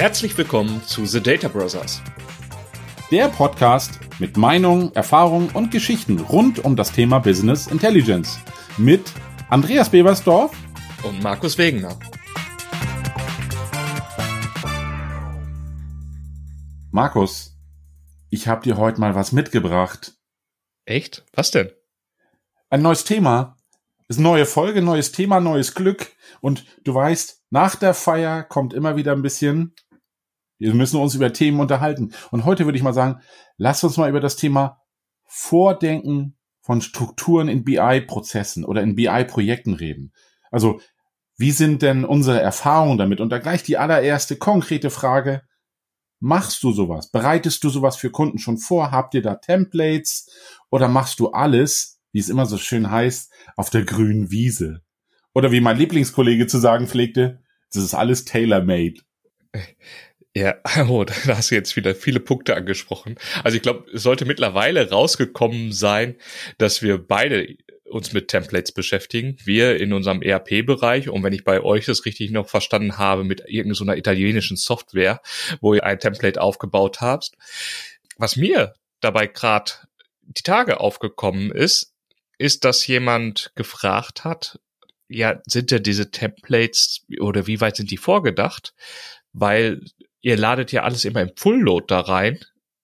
Herzlich willkommen zu The Data Brothers. Der Podcast mit Meinungen, Erfahrungen und Geschichten rund um das Thema Business Intelligence. Mit Andreas Bebersdorf und Markus Wegener. Markus, ich habe dir heute mal was mitgebracht. Echt? Was denn? Ein neues Thema. Ist eine neue Folge, neues Thema, neues Glück. Und du weißt, nach der Feier kommt immer wieder ein bisschen wir müssen uns über Themen unterhalten. Und heute würde ich mal sagen, lass uns mal über das Thema Vordenken von Strukturen in BI-Prozessen oder in BI-Projekten reden. Also, wie sind denn unsere Erfahrungen damit? Und da gleich die allererste konkrete Frage. Machst du sowas? Bereitest du sowas für Kunden schon vor? Habt ihr da Templates? Oder machst du alles, wie es immer so schön heißt, auf der grünen Wiese? Oder wie mein Lieblingskollege zu sagen pflegte, das ist alles tailor-made. Ja, oh, da hast du jetzt wieder viele Punkte angesprochen. Also ich glaube, es sollte mittlerweile rausgekommen sein, dass wir beide uns mit Templates beschäftigen. Wir in unserem ERP-Bereich und wenn ich bei euch das richtig noch verstanden habe, mit irgendeiner italienischen Software, wo ihr ein Template aufgebaut habt. Was mir dabei gerade die Tage aufgekommen ist, ist, dass jemand gefragt hat, ja, sind ja diese Templates oder wie weit sind die vorgedacht? Weil ihr ladet ja alles immer im Full-Load da rein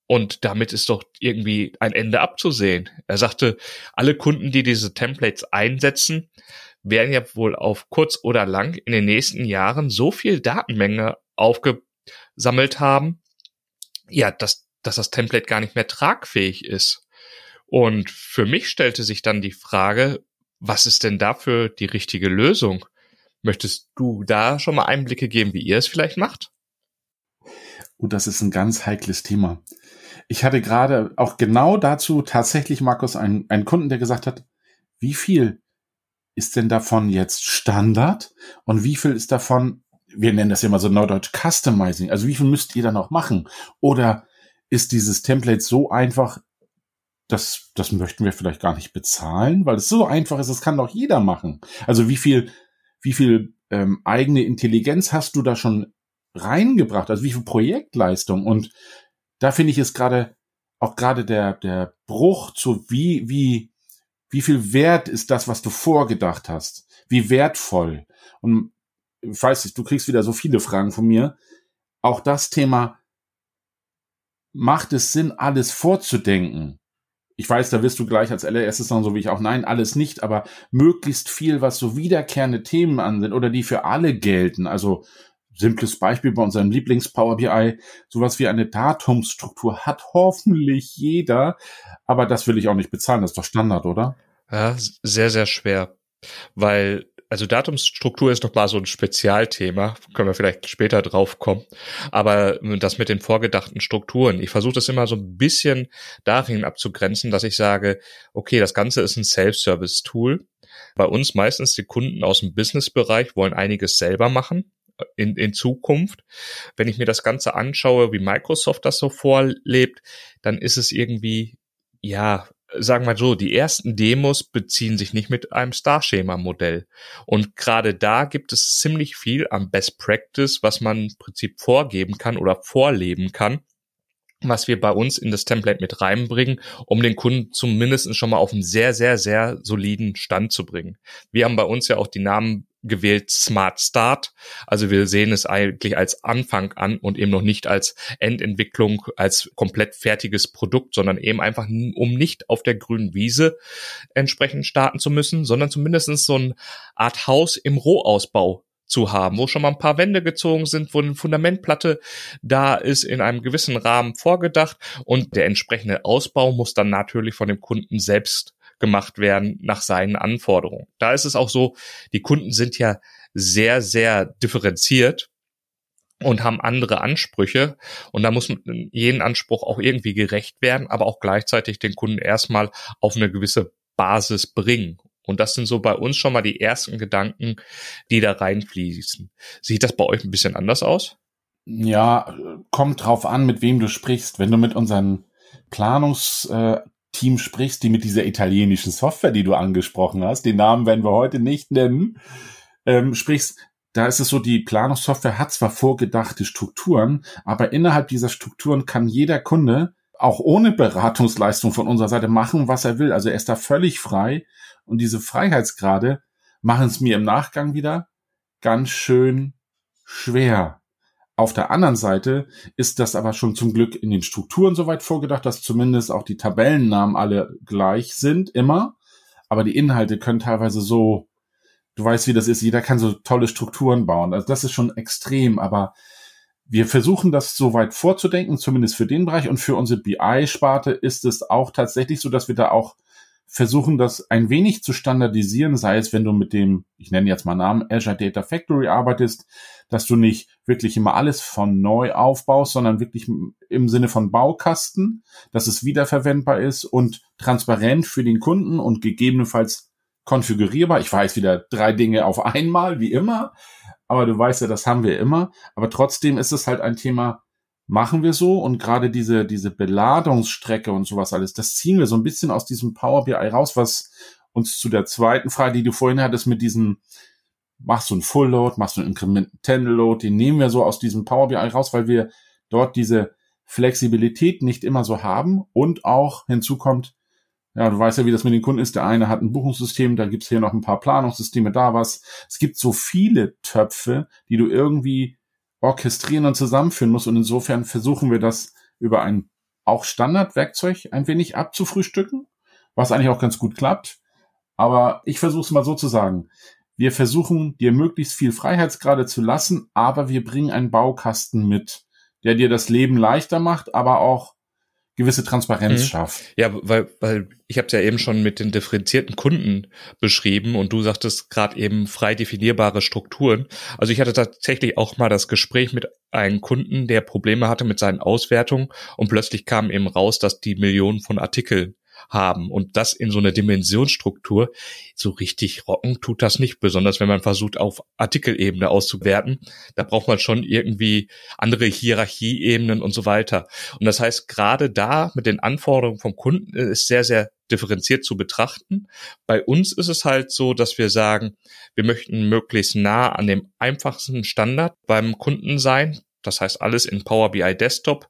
und damit ist doch irgendwie ein Ende abzusehen. Er sagte, alle Kunden, die diese Templates einsetzen, werden ja wohl auf kurz oder lang in den nächsten Jahren so viel Datenmenge aufgesammelt haben, ja, dass, dass das Template gar nicht mehr tragfähig ist. Und für mich stellte sich dann die Frage, was ist denn dafür die richtige Lösung? Möchtest du da schon mal Einblicke geben, wie ihr es vielleicht macht? Und das ist ein ganz heikles Thema. Ich hatte gerade auch genau dazu tatsächlich, Markus, einen, einen Kunden, der gesagt hat, wie viel ist denn davon jetzt Standard und wie viel ist davon, wir nennen das ja immer so neudeutsch Customizing, also wie viel müsst ihr da noch machen? Oder ist dieses Template so einfach, das, das möchten wir vielleicht gar nicht bezahlen, weil es so einfach ist, das kann doch jeder machen. Also wie viel, wie viel ähm, eigene Intelligenz hast du da schon reingebracht, also wie viel Projektleistung. Und da finde ich es gerade auch gerade der, der Bruch zu wie, wie, wie viel Wert ist das, was du vorgedacht hast? Wie wertvoll? Und ich weiß nicht, du kriegst wieder so viele Fragen von mir. Auch das Thema, macht es Sinn, alles vorzudenken? Ich weiß, da wirst du gleich als allererstes sagen, so wie ich auch, nein, alles nicht, aber möglichst viel, was so wiederkehrende Themen an sind oder die für alle gelten. Also simples Beispiel bei unserem Lieblings-Power BI, sowas wie eine Datumsstruktur hat hoffentlich jeder, aber das will ich auch nicht bezahlen, das ist doch Standard, oder? Ja, sehr, sehr schwer, weil also Datumsstruktur ist noch mal so ein Spezialthema, können wir vielleicht später drauf kommen. Aber das mit den vorgedachten Strukturen, ich versuche das immer so ein bisschen darin abzugrenzen, dass ich sage, okay, das Ganze ist ein Self-Service-Tool. Bei uns meistens die Kunden aus dem Business-Bereich wollen einiges selber machen in, in Zukunft. Wenn ich mir das Ganze anschaue, wie Microsoft das so vorlebt, dann ist es irgendwie, ja, sagen wir so, die ersten Demos beziehen sich nicht mit einem Star-Schema-Modell. Und gerade da gibt es ziemlich viel am Best Practice, was man im Prinzip vorgeben kann oder vorleben kann was wir bei uns in das Template mit reinbringen, um den Kunden zumindest schon mal auf einen sehr, sehr, sehr soliden Stand zu bringen. Wir haben bei uns ja auch die Namen gewählt Smart Start. Also wir sehen es eigentlich als Anfang an und eben noch nicht als Endentwicklung, als komplett fertiges Produkt, sondern eben einfach, um nicht auf der grünen Wiese entsprechend starten zu müssen, sondern zumindest so eine Art Haus im Rohausbau zu haben, wo schon mal ein paar Wände gezogen sind, wo eine Fundamentplatte da ist, in einem gewissen Rahmen vorgedacht und der entsprechende Ausbau muss dann natürlich von dem Kunden selbst gemacht werden nach seinen Anforderungen. Da ist es auch so, die Kunden sind ja sehr, sehr differenziert und haben andere Ansprüche. Und da muss jeden Anspruch auch irgendwie gerecht werden, aber auch gleichzeitig den Kunden erstmal auf eine gewisse Basis bringen. Und das sind so bei uns schon mal die ersten Gedanken, die da reinfließen. Sieht das bei euch ein bisschen anders aus? Ja, kommt drauf an, mit wem du sprichst. Wenn du mit unseren Planungs, äh, Team sprichst, die mit dieser italienischen Software, die du angesprochen hast, den Namen werden wir heute nicht nennen, ähm, sprichst, da ist es so, die Planungssoftware hat zwar vorgedachte Strukturen, aber innerhalb dieser Strukturen kann jeder Kunde auch ohne Beratungsleistung von unserer Seite machen, was er will. Also er ist da völlig frei und diese Freiheitsgrade machen es mir im Nachgang wieder ganz schön schwer. Auf der anderen Seite ist das aber schon zum Glück in den Strukturen soweit vorgedacht, dass zumindest auch die Tabellennamen alle gleich sind, immer. Aber die Inhalte können teilweise so du weißt, wie das ist, jeder kann so tolle Strukturen bauen. Also das ist schon extrem, aber wir versuchen das so weit vorzudenken, zumindest für den Bereich und für unsere BI-Sparte ist es auch tatsächlich so, dass wir da auch versuchen, das ein wenig zu standardisieren, sei es, wenn du mit dem, ich nenne jetzt mal Namen, Azure Data Factory arbeitest, dass du nicht wirklich immer alles von neu aufbaust, sondern wirklich im Sinne von Baukasten, dass es wiederverwendbar ist und transparent für den Kunden und gegebenenfalls konfigurierbar. Ich weiß wieder drei Dinge auf einmal, wie immer. Aber du weißt ja, das haben wir immer. Aber trotzdem ist es halt ein Thema, machen wir so und gerade diese, diese Beladungsstrecke und sowas alles, das ziehen wir so ein bisschen aus diesem Power BI raus, was uns zu der zweiten Frage, die du vorhin hattest, mit diesem, machst du ein Full Load, machst du ein Incremental Load, den nehmen wir so aus diesem Power BI raus, weil wir dort diese Flexibilität nicht immer so haben und auch hinzu kommt, ja, du weißt ja, wie das mit den Kunden ist. Der eine hat ein Buchungssystem, da gibt's hier noch ein paar Planungssysteme, da was. Es gibt so viele Töpfe, die du irgendwie orchestrieren und zusammenführen musst. Und insofern versuchen wir das über ein auch Standardwerkzeug ein wenig abzufrühstücken, was eigentlich auch ganz gut klappt. Aber ich versuche es mal so zu sagen. Wir versuchen dir möglichst viel Freiheitsgrade zu lassen, aber wir bringen einen Baukasten mit, der dir das Leben leichter macht, aber auch gewisse Transparenz mhm. schafft. Ja, weil, weil ich habe es ja eben schon mit den differenzierten Kunden beschrieben und du sagtest gerade eben frei definierbare Strukturen. Also ich hatte tatsächlich auch mal das Gespräch mit einem Kunden, der Probleme hatte mit seinen Auswertungen und plötzlich kam eben raus, dass die Millionen von Artikeln haben und das in so einer Dimensionsstruktur, so richtig rocken tut das nicht, besonders wenn man versucht, auf Artikelebene auszuwerten. Da braucht man schon irgendwie andere Hierarchieebenen und so weiter. Und das heißt, gerade da mit den Anforderungen vom Kunden ist sehr, sehr differenziert zu betrachten. Bei uns ist es halt so, dass wir sagen, wir möchten möglichst nah an dem einfachsten Standard beim Kunden sein. Das heißt, alles in Power BI Desktop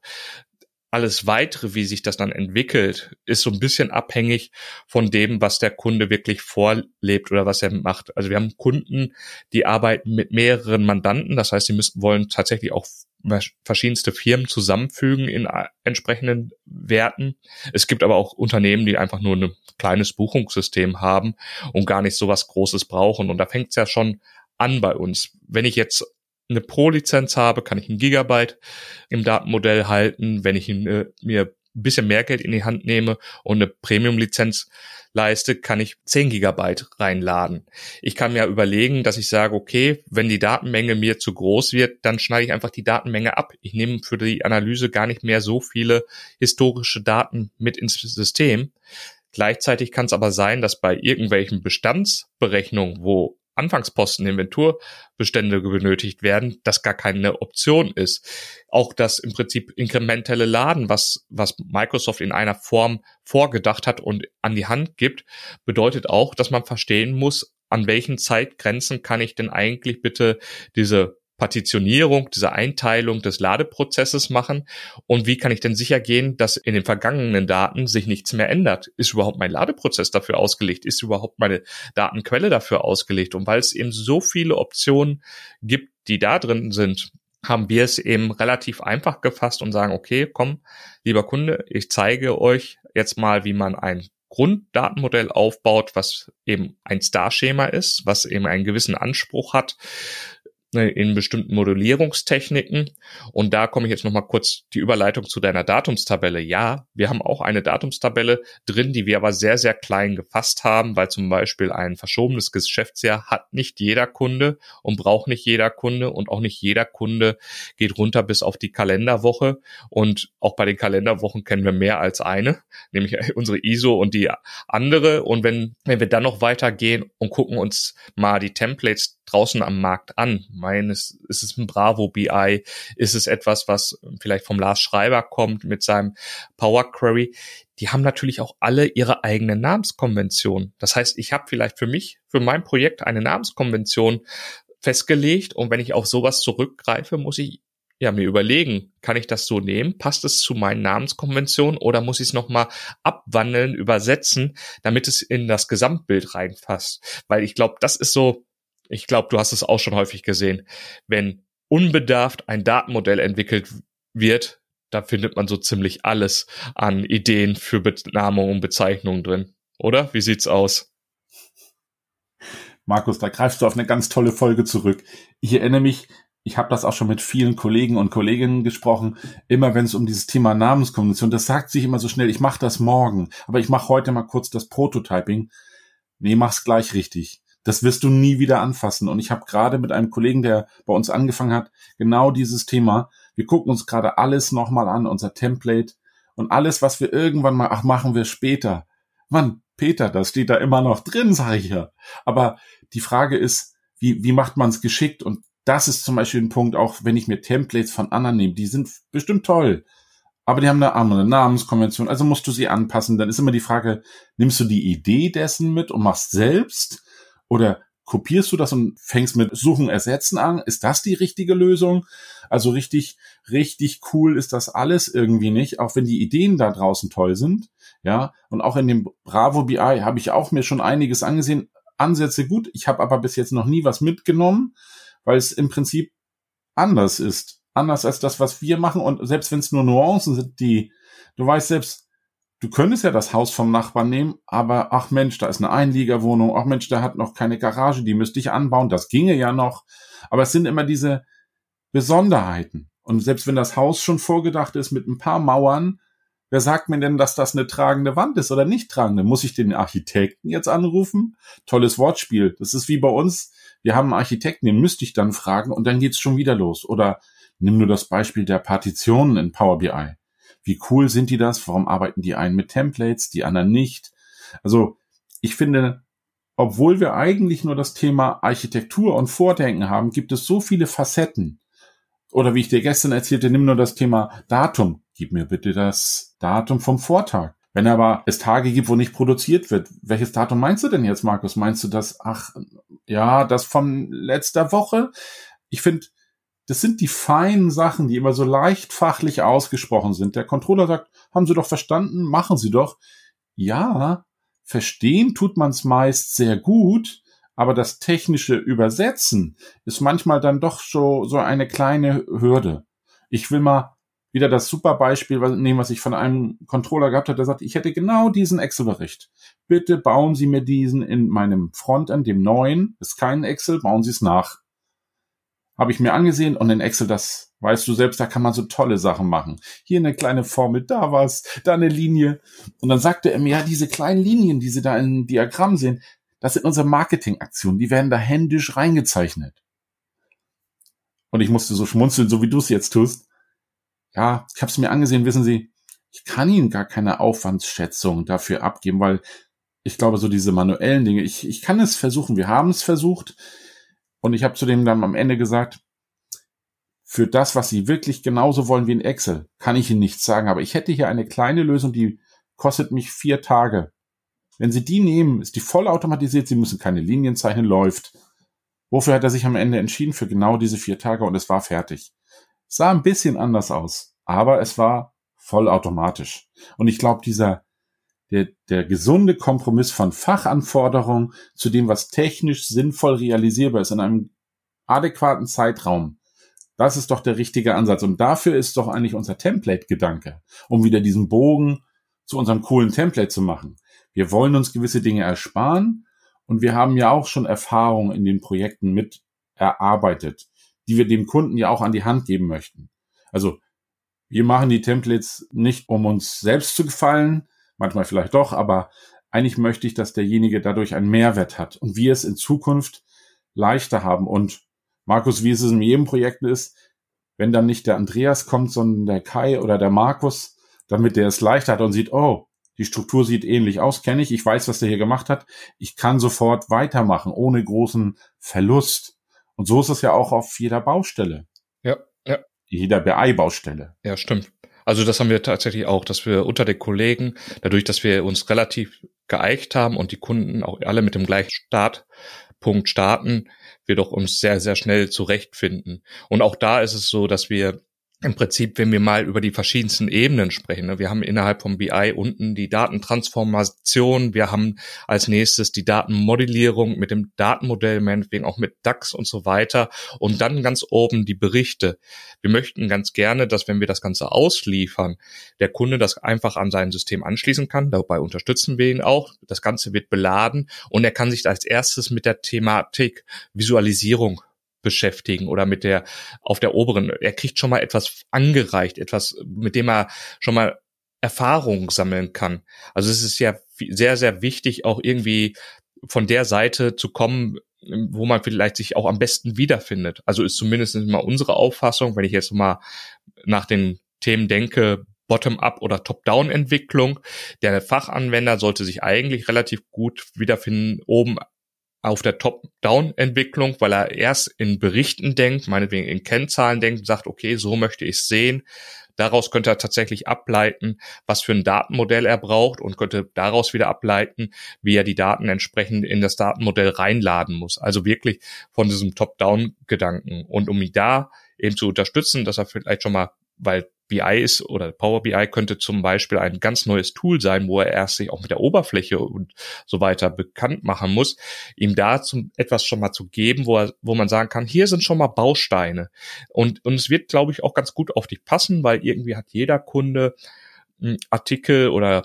alles weitere, wie sich das dann entwickelt, ist so ein bisschen abhängig von dem, was der Kunde wirklich vorlebt oder was er macht. Also wir haben Kunden, die arbeiten mit mehreren Mandanten. Das heißt, sie müssen, wollen tatsächlich auch verschiedenste Firmen zusammenfügen in entsprechenden Werten. Es gibt aber auch Unternehmen, die einfach nur ein kleines Buchungssystem haben und gar nicht so was Großes brauchen. Und da fängt es ja schon an bei uns. Wenn ich jetzt eine Pro-Lizenz habe, kann ich ein Gigabyte im Datenmodell halten. Wenn ich äh, mir ein bisschen mehr Geld in die Hand nehme und eine Premium-Lizenz leiste, kann ich 10 Gigabyte reinladen. Ich kann mir überlegen, dass ich sage, okay, wenn die Datenmenge mir zu groß wird, dann schneide ich einfach die Datenmenge ab. Ich nehme für die Analyse gar nicht mehr so viele historische Daten mit ins System. Gleichzeitig kann es aber sein, dass bei irgendwelchen Bestandsberechnungen, wo Anfangsposten Inventurbestände benötigt werden, das gar keine Option ist. Auch das im Prinzip inkrementelle Laden, was, was Microsoft in einer Form vorgedacht hat und an die Hand gibt, bedeutet auch, dass man verstehen muss, an welchen Zeitgrenzen kann ich denn eigentlich bitte diese Partitionierung, diese Einteilung des Ladeprozesses machen und wie kann ich denn sicher gehen, dass in den vergangenen Daten sich nichts mehr ändert? Ist überhaupt mein Ladeprozess dafür ausgelegt? Ist überhaupt meine Datenquelle dafür ausgelegt? Und weil es eben so viele Optionen gibt, die da drin sind, haben wir es eben relativ einfach gefasst und sagen, okay, komm, lieber Kunde, ich zeige euch jetzt mal, wie man ein Grunddatenmodell aufbaut, was eben ein Star-Schema ist, was eben einen gewissen Anspruch hat, in bestimmten Modellierungstechniken. Und da komme ich jetzt nochmal kurz die Überleitung zu deiner Datumstabelle. Ja, wir haben auch eine Datumstabelle drin, die wir aber sehr, sehr klein gefasst haben, weil zum Beispiel ein verschobenes Geschäftsjahr hat nicht jeder Kunde und braucht nicht jeder Kunde und auch nicht jeder Kunde geht runter bis auf die Kalenderwoche. Und auch bei den Kalenderwochen kennen wir mehr als eine, nämlich unsere ISO und die andere. Und wenn, wenn wir dann noch weitergehen und gucken uns mal die Templates draußen am Markt an? Meines, ist es ein Bravo BI? Ist es etwas, was vielleicht vom Lars Schreiber kommt mit seinem Power Query? Die haben natürlich auch alle ihre eigene Namenskonvention. Das heißt, ich habe vielleicht für mich, für mein Projekt eine Namenskonvention festgelegt und wenn ich auf sowas zurückgreife, muss ich ja mir überlegen, kann ich das so nehmen? Passt es zu meinen Namenskonventionen oder muss ich es nochmal abwandeln, übersetzen, damit es in das Gesamtbild reinpasst? Weil ich glaube, das ist so, ich glaube, du hast es auch schon häufig gesehen, wenn unbedarft ein Datenmodell entwickelt wird, da findet man so ziemlich alles an Ideen für Benamung und Bezeichnungen drin. Oder? Wie sieht's aus? Markus, da greifst du auf eine ganz tolle Folge zurück. Ich erinnere mich, ich habe das auch schon mit vielen Kollegen und Kolleginnen gesprochen, immer wenn es um dieses Thema Namenskonvention, das sagt sich immer so schnell, ich mache das morgen, aber ich mache heute mal kurz das Prototyping. Nee, mach's gleich richtig. Das wirst du nie wieder anfassen. Und ich habe gerade mit einem Kollegen, der bei uns angefangen hat, genau dieses Thema. Wir gucken uns gerade alles nochmal an, unser Template und alles, was wir irgendwann mal, ach, machen wir später. Mann, Peter, das steht da immer noch drin, sage ich ja. Aber die Frage ist, wie, wie macht man es geschickt? Und das ist zum Beispiel ein Punkt, auch wenn ich mir Templates von anderen nehme, die sind bestimmt toll. Aber die haben eine andere Namenskonvention, also musst du sie anpassen. Dann ist immer die Frage, nimmst du die Idee dessen mit und machst selbst? Oder kopierst du das und fängst mit Suchen, Ersetzen an? Ist das die richtige Lösung? Also richtig, richtig cool ist das alles irgendwie nicht, auch wenn die Ideen da draußen toll sind. Ja, und auch in dem Bravo BI habe ich auch mir schon einiges angesehen. Ansätze gut. Ich habe aber bis jetzt noch nie was mitgenommen, weil es im Prinzip anders ist. Anders als das, was wir machen. Und selbst wenn es nur Nuancen sind, die, du weißt selbst, du könntest ja das Haus vom Nachbarn nehmen, aber ach Mensch, da ist eine Einliegerwohnung, ach Mensch, der hat noch keine Garage, die müsste ich anbauen, das ginge ja noch. Aber es sind immer diese Besonderheiten. Und selbst wenn das Haus schon vorgedacht ist mit ein paar Mauern, Wer sagt mir denn, dass das eine tragende Wand ist oder nicht tragende? Muss ich den Architekten jetzt anrufen? Tolles Wortspiel. Das ist wie bei uns. Wir haben einen Architekten, den müsste ich dann fragen und dann geht's schon wieder los. Oder nimm nur das Beispiel der Partitionen in Power BI. Wie cool sind die das? Warum arbeiten die einen mit Templates, die anderen nicht? Also, ich finde, obwohl wir eigentlich nur das Thema Architektur und Vordenken haben, gibt es so viele Facetten. Oder wie ich dir gestern erzählte, nimm nur das Thema Datum gib mir bitte das Datum vom Vortag. Wenn aber es Tage gibt, wo nicht produziert wird, welches Datum meinst du denn jetzt, Markus? Meinst du das, ach, ja, das von letzter Woche? Ich finde, das sind die feinen Sachen, die immer so leicht fachlich ausgesprochen sind. Der Controller sagt, haben Sie doch verstanden, machen Sie doch. Ja, verstehen tut man es meist sehr gut, aber das technische Übersetzen ist manchmal dann doch so, so eine kleine Hürde. Ich will mal wieder das super Beispiel nehmen, was ich von einem Controller gehabt habe, der sagt, ich hätte genau diesen Excel-Bericht. Bitte bauen Sie mir diesen in meinem Frontend, dem neuen, ist kein Excel, bauen Sie es nach. Habe ich mir angesehen und in Excel, das weißt du selbst, da kann man so tolle Sachen machen. Hier eine kleine Formel, da was, da eine Linie. Und dann sagte er mir, ja, diese kleinen Linien, die Sie da im Diagramm sehen, das sind unsere Marketingaktionen, die werden da händisch reingezeichnet. Und ich musste so schmunzeln, so wie du es jetzt tust ja, ich habe es mir angesehen, wissen Sie, ich kann Ihnen gar keine Aufwandsschätzung dafür abgeben, weil ich glaube, so diese manuellen Dinge, ich, ich kann es versuchen, wir haben es versucht und ich habe zu dem dann am Ende gesagt, für das, was Sie wirklich genauso wollen wie in Excel, kann ich Ihnen nichts sagen, aber ich hätte hier eine kleine Lösung, die kostet mich vier Tage. Wenn Sie die nehmen, ist die voll automatisiert, Sie müssen keine Linien zeichnen, läuft. Wofür hat er sich am Ende entschieden? Für genau diese vier Tage und es war fertig. Sah ein bisschen anders aus, aber es war vollautomatisch. Und ich glaube, dieser der, der gesunde Kompromiss von Fachanforderungen zu dem, was technisch sinnvoll realisierbar ist in einem adäquaten Zeitraum, das ist doch der richtige Ansatz. Und dafür ist doch eigentlich unser Template-Gedanke, um wieder diesen Bogen zu unserem coolen Template zu machen. Wir wollen uns gewisse Dinge ersparen und wir haben ja auch schon Erfahrungen in den Projekten mit erarbeitet die wir dem Kunden ja auch an die Hand geben möchten. Also wir machen die Templates nicht, um uns selbst zu gefallen, manchmal vielleicht doch, aber eigentlich möchte ich, dass derjenige dadurch einen Mehrwert hat und wir es in Zukunft leichter haben. Und Markus, wie es in jedem Projekt ist, wenn dann nicht der Andreas kommt, sondern der Kai oder der Markus, damit der es leichter hat und sieht, oh, die Struktur sieht ähnlich aus, kenne ich, ich weiß, was der hier gemacht hat, ich kann sofort weitermachen, ohne großen Verlust. Und so ist es ja auch auf jeder Baustelle. Ja, ja. Jeder BI-Baustelle. Ja, stimmt. Also das haben wir tatsächlich auch, dass wir unter den Kollegen, dadurch, dass wir uns relativ geeicht haben und die Kunden auch alle mit dem gleichen Start Punkt starten, wir doch uns sehr, sehr schnell zurechtfinden. Und auch da ist es so, dass wir im Prinzip, wenn wir mal über die verschiedensten Ebenen sprechen, ne, wir haben innerhalb vom BI unten die Datentransformation, wir haben als nächstes die Datenmodellierung mit dem Datenmodell, meinetwegen auch mit DAX und so weiter. Und dann ganz oben die Berichte. Wir möchten ganz gerne, dass wenn wir das Ganze ausliefern, der Kunde das einfach an sein System anschließen kann, dabei unterstützen wir ihn auch, das Ganze wird beladen. Und er kann sich als erstes mit der Thematik Visualisierung beschäftigen oder mit der auf der oberen. Er kriegt schon mal etwas angereicht, etwas, mit dem er schon mal Erfahrung sammeln kann. Also es ist ja sehr, sehr wichtig, auch irgendwie von der Seite zu kommen, wo man vielleicht sich auch am besten wiederfindet. Also ist zumindest mal unsere Auffassung, wenn ich jetzt mal nach den Themen denke, Bottom-up oder Top-down-Entwicklung. Der Fachanwender sollte sich eigentlich relativ gut wiederfinden, oben auf der Top-Down-Entwicklung, weil er erst in Berichten denkt, meinetwegen in Kennzahlen denkt, sagt, okay, so möchte ich es sehen. Daraus könnte er tatsächlich ableiten, was für ein Datenmodell er braucht und könnte daraus wieder ableiten, wie er die Daten entsprechend in das Datenmodell reinladen muss. Also wirklich von diesem Top-Down-Gedanken. Und um ihn da eben zu unterstützen, dass er vielleicht schon mal, weil BI ist oder Power BI könnte zum Beispiel ein ganz neues Tool sein, wo er erst sich auch mit der Oberfläche und so weiter bekannt machen muss, ihm da zum, etwas schon mal zu geben, wo er, wo man sagen kann, hier sind schon mal Bausteine. Und, und es wird, glaube ich, auch ganz gut auf dich passen, weil irgendwie hat jeder Kunde Artikel oder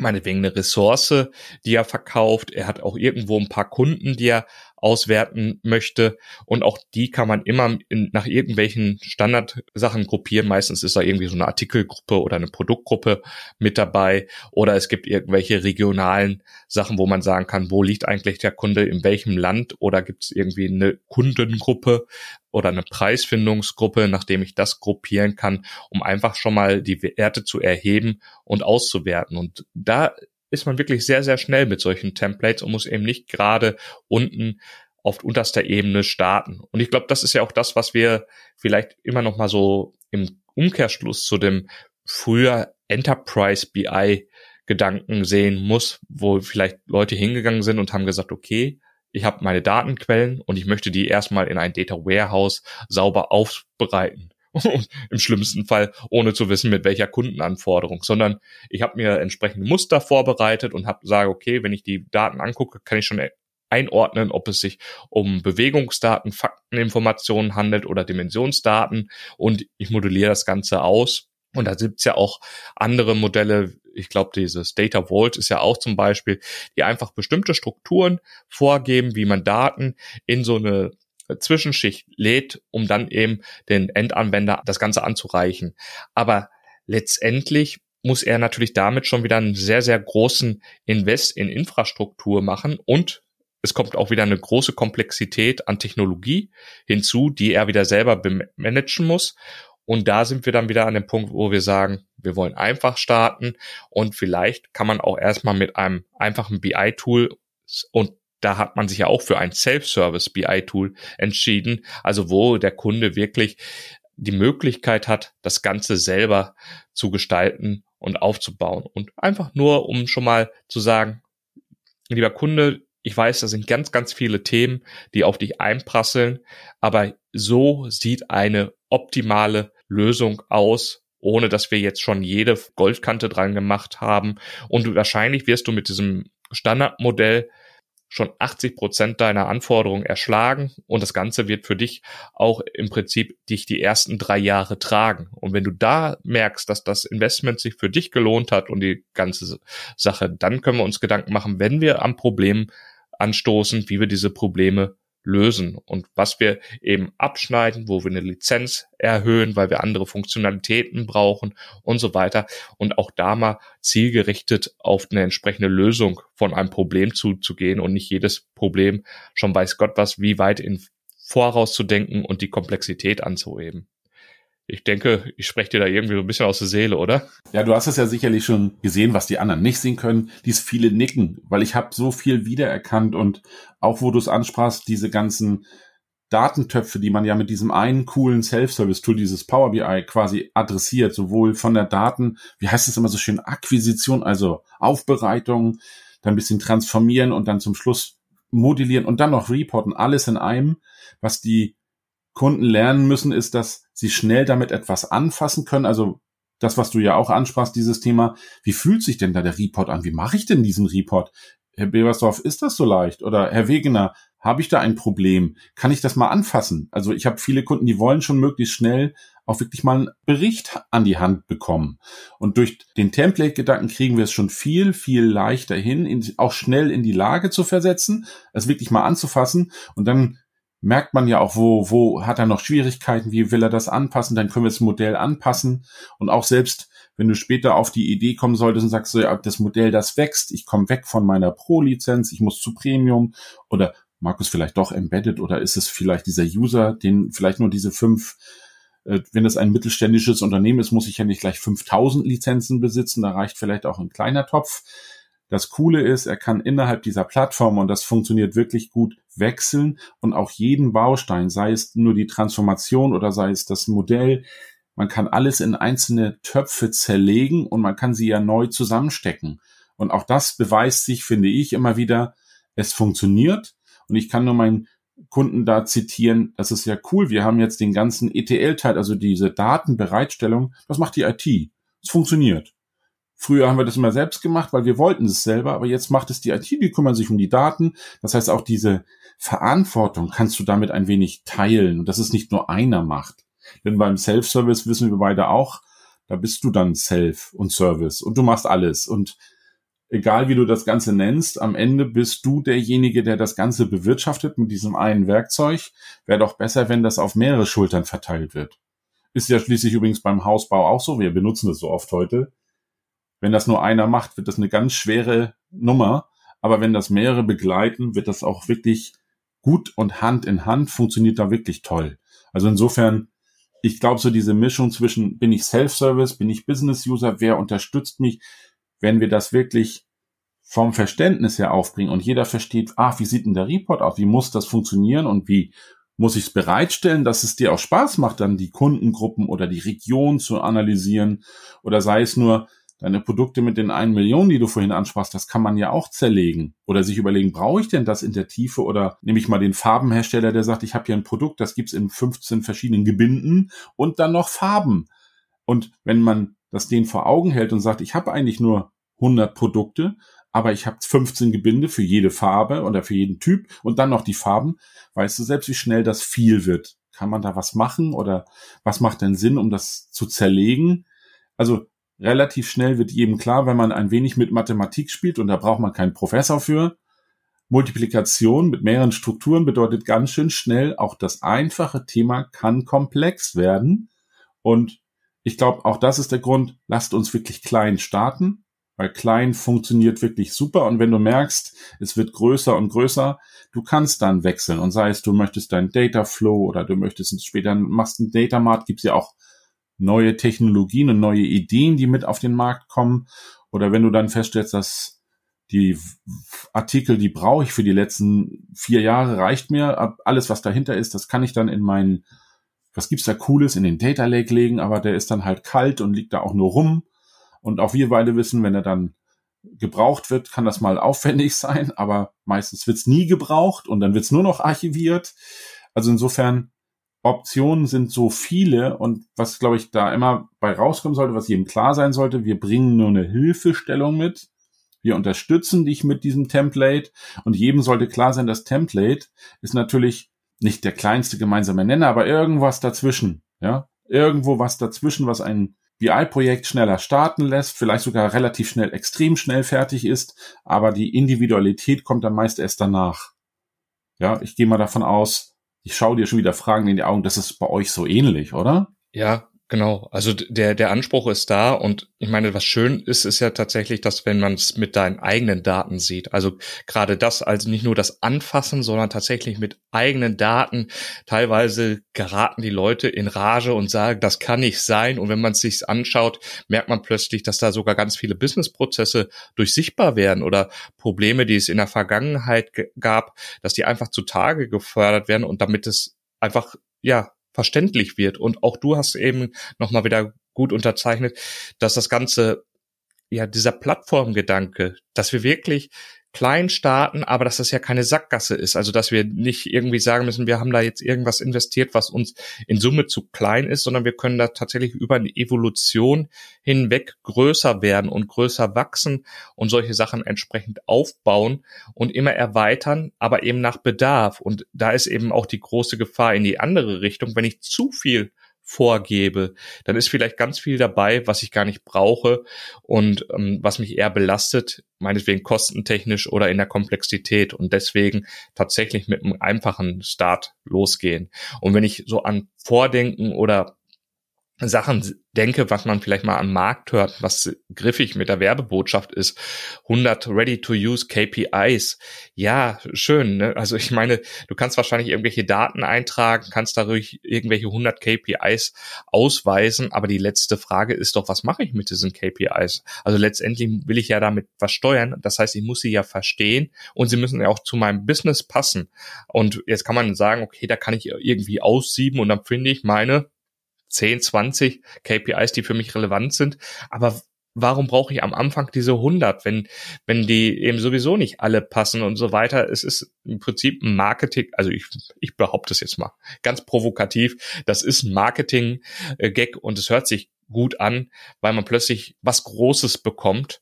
meinetwegen eine Ressource, die er verkauft. Er hat auch irgendwo ein paar Kunden, die er auswerten möchte. Und auch die kann man immer in, nach irgendwelchen Standardsachen gruppieren. Meistens ist da irgendwie so eine Artikelgruppe oder eine Produktgruppe mit dabei. Oder es gibt irgendwelche regionalen Sachen, wo man sagen kann, wo liegt eigentlich der Kunde in welchem Land? Oder gibt es irgendwie eine Kundengruppe oder eine Preisfindungsgruppe, nachdem ich das gruppieren kann, um einfach schon mal die Werte zu erheben und auszuwerten. Und da ist man wirklich sehr, sehr schnell mit solchen Templates und muss eben nicht gerade unten auf unterster Ebene starten. Und ich glaube, das ist ja auch das, was wir vielleicht immer noch mal so im Umkehrschluss zu dem früher Enterprise BI Gedanken sehen muss, wo vielleicht Leute hingegangen sind und haben gesagt, okay, ich habe meine Datenquellen und ich möchte die erstmal in ein Data Warehouse sauber aufbereiten. Und im schlimmsten Fall ohne zu wissen, mit welcher Kundenanforderung, sondern ich habe mir entsprechende Muster vorbereitet und habe sage, okay, wenn ich die Daten angucke, kann ich schon einordnen, ob es sich um Bewegungsdaten, Fakteninformationen handelt oder Dimensionsdaten und ich modelliere das Ganze aus. Und da gibt's ja auch andere Modelle, ich glaube, dieses Data Vault ist ja auch zum Beispiel, die einfach bestimmte Strukturen vorgeben, wie man Daten in so eine Zwischenschicht lädt, um dann eben den Endanwender das Ganze anzureichen. Aber letztendlich muss er natürlich damit schon wieder einen sehr, sehr großen Invest in Infrastruktur machen und es kommt auch wieder eine große Komplexität an Technologie hinzu, die er wieder selber managen muss. Und da sind wir dann wieder an dem Punkt, wo wir sagen, wir wollen einfach starten und vielleicht kann man auch erstmal mit einem einfachen BI-Tool und da hat man sich ja auch für ein Self-Service BI-Tool entschieden, also wo der Kunde wirklich die Möglichkeit hat, das Ganze selber zu gestalten und aufzubauen. Und einfach nur, um schon mal zu sagen, lieber Kunde, ich weiß, da sind ganz, ganz viele Themen, die auf dich einprasseln, aber so sieht eine optimale Lösung aus, ohne dass wir jetzt schon jede Goldkante dran gemacht haben. Und wahrscheinlich wirst du mit diesem Standardmodell schon 80 Prozent deiner Anforderungen erschlagen und das Ganze wird für dich auch im Prinzip dich die ersten drei Jahre tragen. Und wenn du da merkst, dass das Investment sich für dich gelohnt hat und die ganze Sache, dann können wir uns Gedanken machen, wenn wir am Problem anstoßen, wie wir diese Probleme lösen und was wir eben abschneiden, wo wir eine Lizenz erhöhen, weil wir andere Funktionalitäten brauchen und so weiter. Und auch da mal zielgerichtet auf eine entsprechende Lösung von einem Problem zuzugehen und nicht jedes Problem schon weiß Gott was, wie weit in Voraus zu denken und die Komplexität anzuheben ich denke, ich spreche dir da irgendwie so ein bisschen aus der Seele, oder? Ja, du hast es ja sicherlich schon gesehen, was die anderen nicht sehen können. Dies viele Nicken, weil ich habe so viel wiedererkannt und auch wo du es ansprachst, diese ganzen Datentöpfe, die man ja mit diesem einen coolen Self-Service-Tool, dieses Power BI quasi adressiert, sowohl von der Daten, wie heißt es immer so schön, Akquisition, also Aufbereitung, dann ein bisschen transformieren und dann zum Schluss modellieren und dann noch reporten, alles in einem. Was die Kunden lernen müssen, ist, dass sie schnell damit etwas anfassen können. Also das, was du ja auch ansprachst, dieses Thema, wie fühlt sich denn da der Report an? Wie mache ich denn diesen Report? Herr Beversdorf, ist das so leicht? Oder Herr Wegener, habe ich da ein Problem? Kann ich das mal anfassen? Also ich habe viele Kunden, die wollen schon möglichst schnell auch wirklich mal einen Bericht an die Hand bekommen. Und durch den Template-Gedanken kriegen wir es schon viel, viel leichter hin, in, auch schnell in die Lage zu versetzen, es wirklich mal anzufassen. Und dann merkt man ja auch, wo, wo hat er noch Schwierigkeiten, wie will er das anpassen, dann können wir das Modell anpassen. Und auch selbst, wenn du später auf die Idee kommen solltest und sagst, so, ja, das Modell, das wächst, ich komme weg von meiner Pro-Lizenz, ich muss zu Premium oder Markus vielleicht doch embedded oder ist es vielleicht dieser User, den vielleicht nur diese fünf, äh, wenn es ein mittelständisches Unternehmen ist, muss ich ja nicht gleich 5000 Lizenzen besitzen, da reicht vielleicht auch ein kleiner Topf. Das Coole ist, er kann innerhalb dieser Plattform, und das funktioniert wirklich gut, wechseln und auch jeden Baustein, sei es nur die Transformation oder sei es das Modell, man kann alles in einzelne Töpfe zerlegen und man kann sie ja neu zusammenstecken. Und auch das beweist sich, finde ich, immer wieder, es funktioniert und ich kann nur meinen Kunden da zitieren, das ist ja cool, wir haben jetzt den ganzen ETL-Teil, also diese Datenbereitstellung, das macht die IT. Es funktioniert. Früher haben wir das immer selbst gemacht, weil wir wollten es selber, aber jetzt macht es die IT, die kümmern sich um die Daten. Das heißt, auch diese Verantwortung kannst du damit ein wenig teilen und dass es nicht nur einer macht. Denn beim Self-Service wissen wir beide auch, da bist du dann Self und Service und du machst alles und egal wie du das Ganze nennst, am Ende bist du derjenige, der das Ganze bewirtschaftet mit diesem einen Werkzeug. Wäre doch besser, wenn das auf mehrere Schultern verteilt wird. Ist ja schließlich übrigens beim Hausbau auch so. Wir benutzen das so oft heute. Wenn das nur einer macht, wird das eine ganz schwere Nummer. Aber wenn das mehrere begleiten, wird das auch wirklich gut und Hand in Hand funktioniert da wirklich toll. Also insofern, ich glaube, so diese Mischung zwischen bin ich Self-Service, bin ich Business-User, wer unterstützt mich, wenn wir das wirklich vom Verständnis her aufbringen und jeder versteht, ah, wie sieht denn der Report aus, wie muss das funktionieren und wie muss ich es bereitstellen, dass es dir auch Spaß macht, dann die Kundengruppen oder die Region zu analysieren oder sei es nur deine Produkte mit den einen Millionen, die du vorhin ansprachst, das kann man ja auch zerlegen oder sich überlegen, brauche ich denn das in der Tiefe oder nehme ich mal den Farbenhersteller, der sagt, ich habe hier ein Produkt, das gibt's in 15 verschiedenen Gebinden und dann noch Farben. Und wenn man das den vor Augen hält und sagt, ich habe eigentlich nur 100 Produkte, aber ich habe 15 Gebinde für jede Farbe oder für jeden Typ und dann noch die Farben, weißt du selbst, wie schnell das viel wird. Kann man da was machen oder was macht denn Sinn, um das zu zerlegen? Also relativ schnell wird jedem klar, wenn man ein wenig mit Mathematik spielt und da braucht man keinen Professor für. Multiplikation mit mehreren Strukturen bedeutet ganz schön schnell, auch das einfache Thema kann komplex werden und ich glaube, auch das ist der Grund, lasst uns wirklich klein starten, weil klein funktioniert wirklich super. Und wenn du merkst, es wird größer und größer, du kannst dann wechseln. Und sei es, du möchtest dein Data Flow oder du möchtest später machst einen Data Mart, gibt's ja auch neue Technologien und neue Ideen, die mit auf den Markt kommen. Oder wenn du dann feststellst, dass die Artikel, die brauche ich für die letzten vier Jahre, reicht mir. Alles, was dahinter ist, das kann ich dann in meinen was gibt's da Cooles in den Data Lake legen, aber der ist dann halt kalt und liegt da auch nur rum. Und auch wir beide wissen, wenn er dann gebraucht wird, kann das mal aufwendig sein, aber meistens wird's nie gebraucht und dann wird's nur noch archiviert. Also insofern, Optionen sind so viele und was, glaube ich, da immer bei rauskommen sollte, was jedem klar sein sollte, wir bringen nur eine Hilfestellung mit. Wir unterstützen dich mit diesem Template und jedem sollte klar sein, das Template ist natürlich nicht der kleinste gemeinsame Nenner, aber irgendwas dazwischen, ja, irgendwo was dazwischen, was ein BI-Projekt schneller starten lässt, vielleicht sogar relativ schnell, extrem schnell fertig ist, aber die Individualität kommt dann meist erst danach. Ja, ich gehe mal davon aus, ich schaue dir schon wieder Fragen in die Augen, das ist bei euch so ähnlich, oder? Ja, Genau, also der, der Anspruch ist da und ich meine, was schön ist, ist ja tatsächlich, dass wenn man es mit deinen eigenen Daten sieht, also gerade das, also nicht nur das Anfassen, sondern tatsächlich mit eigenen Daten, teilweise geraten die Leute in Rage und sagen, das kann nicht sein. Und wenn man es sich anschaut, merkt man plötzlich, dass da sogar ganz viele Businessprozesse durchsichtbar werden oder Probleme, die es in der Vergangenheit gab, dass die einfach zutage gefördert werden und damit es einfach ja verständlich wird. Und auch du hast eben nochmal wieder gut unterzeichnet, dass das Ganze, ja, dieser Plattformgedanke, dass wir wirklich klein starten, aber dass das ja keine Sackgasse ist. Also dass wir nicht irgendwie sagen müssen, wir haben da jetzt irgendwas investiert, was uns in Summe zu klein ist, sondern wir können da tatsächlich über eine Evolution hinweg größer werden und größer wachsen und solche Sachen entsprechend aufbauen und immer erweitern, aber eben nach Bedarf. Und da ist eben auch die große Gefahr in die andere Richtung, wenn ich zu viel vorgebe, dann ist vielleicht ganz viel dabei, was ich gar nicht brauche und ähm, was mich eher belastet, meinetwegen kostentechnisch oder in der Komplexität und deswegen tatsächlich mit einem einfachen Start losgehen. Und wenn ich so an Vordenken oder Sachen denke, was man vielleicht mal am Markt hört, was griffig mit der Werbebotschaft ist. 100 ready-to-use KPIs. Ja, schön. Ne? Also ich meine, du kannst wahrscheinlich irgendwelche Daten eintragen, kannst dadurch irgendwelche 100 KPIs ausweisen, aber die letzte Frage ist doch, was mache ich mit diesen KPIs? Also letztendlich will ich ja damit was steuern. Das heißt, ich muss sie ja verstehen und sie müssen ja auch zu meinem Business passen. Und jetzt kann man sagen, okay, da kann ich irgendwie aussieben und dann finde ich meine 10, 20 KPIs, die für mich relevant sind. Aber warum brauche ich am Anfang diese 100, wenn, wenn die eben sowieso nicht alle passen und so weiter? Es ist im Prinzip ein Marketing, also ich, ich behaupte es jetzt mal ganz provokativ, das ist ein Marketing-Gag und es hört sich gut an, weil man plötzlich was Großes bekommt.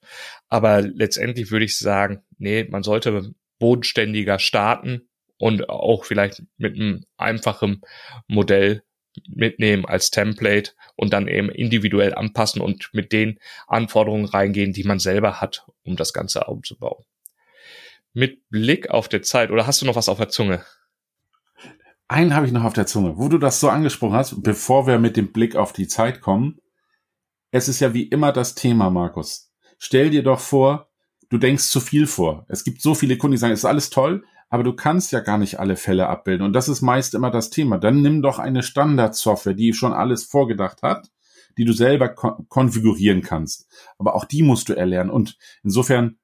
Aber letztendlich würde ich sagen, nee, man sollte bodenständiger starten und auch vielleicht mit einem einfachen Modell mitnehmen als Template und dann eben individuell anpassen und mit den Anforderungen reingehen, die man selber hat, um das Ganze aufzubauen. Mit Blick auf die Zeit, oder hast du noch was auf der Zunge? Einen habe ich noch auf der Zunge. Wo du das so angesprochen hast, bevor wir mit dem Blick auf die Zeit kommen, es ist ja wie immer das Thema, Markus. Stell dir doch vor, du denkst zu viel vor. Es gibt so viele Kunden, die sagen, es ist alles toll, aber du kannst ja gar nicht alle Fälle abbilden. Und das ist meist immer das Thema. Dann nimm doch eine Standardsoftware, die schon alles vorgedacht hat, die du selber kon konfigurieren kannst. Aber auch die musst du erlernen. Und insofern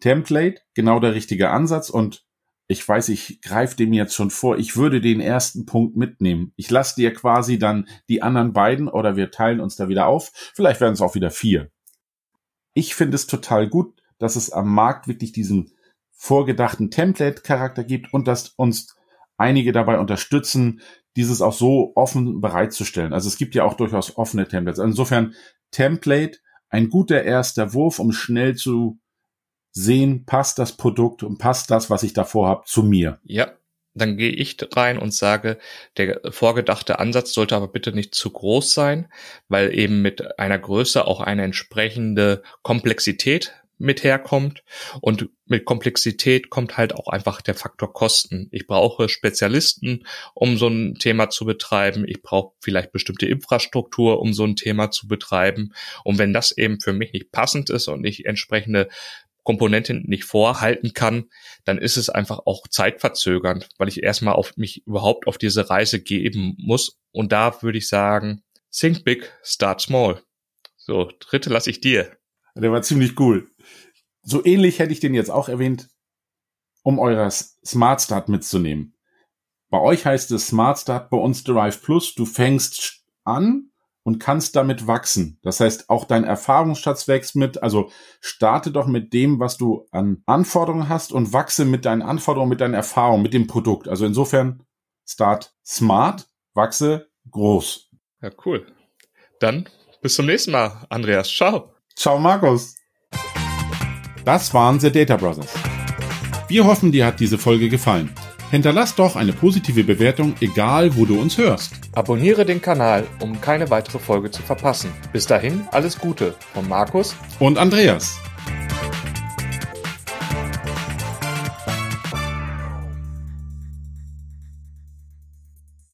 Template, genau der richtige Ansatz. Und ich weiß, ich greife dem jetzt schon vor. Ich würde den ersten Punkt mitnehmen. Ich lasse dir quasi dann die anderen beiden oder wir teilen uns da wieder auf. Vielleicht werden es auch wieder vier. Ich finde es total gut, dass es am Markt wirklich diesen vorgedachten Template-Charakter gibt und dass uns einige dabei unterstützen, dieses auch so offen bereitzustellen. Also es gibt ja auch durchaus offene Templates. Also insofern Template, ein guter erster Wurf, um schnell zu sehen, passt das Produkt und passt das, was ich davor habe, zu mir. Ja, dann gehe ich rein und sage, der vorgedachte Ansatz sollte aber bitte nicht zu groß sein, weil eben mit einer Größe auch eine entsprechende Komplexität mit herkommt. Und mit Komplexität kommt halt auch einfach der Faktor Kosten. Ich brauche Spezialisten, um so ein Thema zu betreiben. Ich brauche vielleicht bestimmte Infrastruktur, um so ein Thema zu betreiben. Und wenn das eben für mich nicht passend ist und ich entsprechende Komponenten nicht vorhalten kann, dann ist es einfach auch zeitverzögernd, weil ich erstmal auf mich überhaupt auf diese Reise geben muss. Und da würde ich sagen, think big, start small. So, dritte lasse ich dir. Der war ziemlich cool. So ähnlich hätte ich den jetzt auch erwähnt, um euer Smart Start mitzunehmen. Bei euch heißt es Smart Start, bei uns Derive Plus. Du fängst an und kannst damit wachsen. Das heißt, auch dein Erfahrungsschatz wächst mit. Also starte doch mit dem, was du an Anforderungen hast und wachse mit deinen Anforderungen, mit deinen Erfahrungen, mit dem Produkt. Also insofern Start smart, wachse groß. Ja, cool. Dann bis zum nächsten Mal, Andreas. Ciao. Ciao, Markus. Das waren The Data Brothers. Wir hoffen, dir hat diese Folge gefallen. Hinterlass doch eine positive Bewertung, egal wo du uns hörst. Abonniere den Kanal, um keine weitere Folge zu verpassen. Bis dahin alles Gute von Markus und Andreas.